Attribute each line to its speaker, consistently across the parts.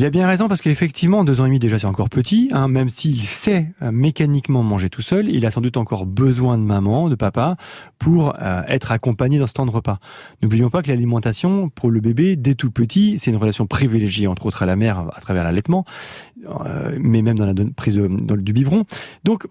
Speaker 1: Il a bien raison parce qu'effectivement, deux ans et demi déjà c'est encore petit, hein, même s'il sait euh, mécaniquement manger tout seul, il a sans doute encore besoin de maman, de papa, pour euh, être accompagné dans ce temps de repas. N'oublions pas que l'alimentation pour le bébé, dès tout petit, c'est une relation privilégiée entre autres à la mère à travers l'allaitement, euh, mais même dans la prise dans, du biberon. Donc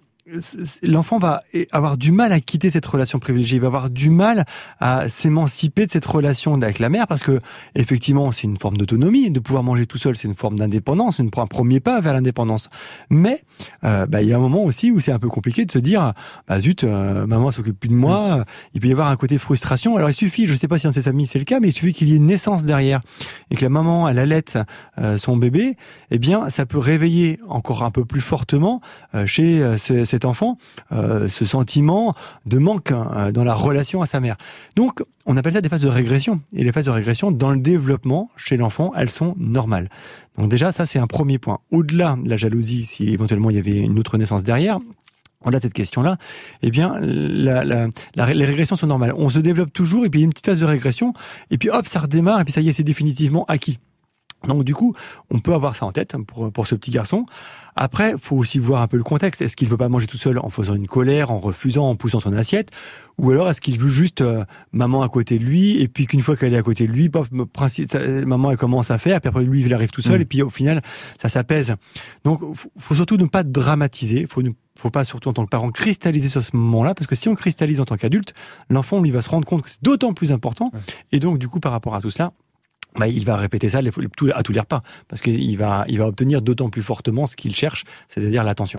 Speaker 1: l'enfant va avoir du mal à quitter cette relation privilégiée, il va avoir du mal à s'émanciper de cette relation avec la mère parce que effectivement c'est une forme d'autonomie, de pouvoir manger tout seul. C'est une forme d'indépendance, c'est un premier pas vers l'indépendance. Mais euh, bah, il y a un moment aussi où c'est un peu compliqué de se dire bah zut euh, maman s'occupe plus de moi, il peut y avoir un côté frustration. Alors il suffit, je sais pas si dans ses familles c'est le cas, mais il suffit qu'il y ait une naissance derrière et que la maman elle allait euh, son bébé, eh bien ça peut réveiller encore un peu plus fortement euh, chez euh, enfant euh, ce sentiment de manque hein, dans la relation à sa mère. Donc, on appelle ça des phases de régression. Et les phases de régression, dans le développement, chez l'enfant, elles sont normales. Donc déjà, ça, c'est un premier point. Au-delà de la jalousie, si éventuellement il y avait une autre naissance derrière, on a cette question-là, eh bien, les régressions sont normales. On se développe toujours, et puis il y a une petite phase de régression, et puis hop, ça redémarre, et puis ça y est, c'est définitivement acquis. Donc du coup, on peut avoir ça en tête pour, pour ce petit garçon. Après, faut aussi voir un peu le contexte. Est-ce qu'il veut pas manger tout seul en faisant une colère, en refusant, en poussant son assiette, ou alors est-ce qu'il veut juste euh, maman à côté de lui et puis qu'une fois qu'elle est à côté de lui, maman elle commence à faire, puis après lui il arrive tout seul mm. et puis au final ça s'apaise. Donc faut surtout ne pas dramatiser. Faut ne faut pas surtout en tant que parent cristalliser sur ce moment-là parce que si on cristallise en tant qu'adulte, l'enfant lui va se rendre compte que c'est d'autant plus important et donc du coup par rapport à tout cela bah, il va répéter ça à tous les repas parce qu'il va, obtenir d'autant plus fortement ce qu'il cherche, c'est-à-dire l'attention.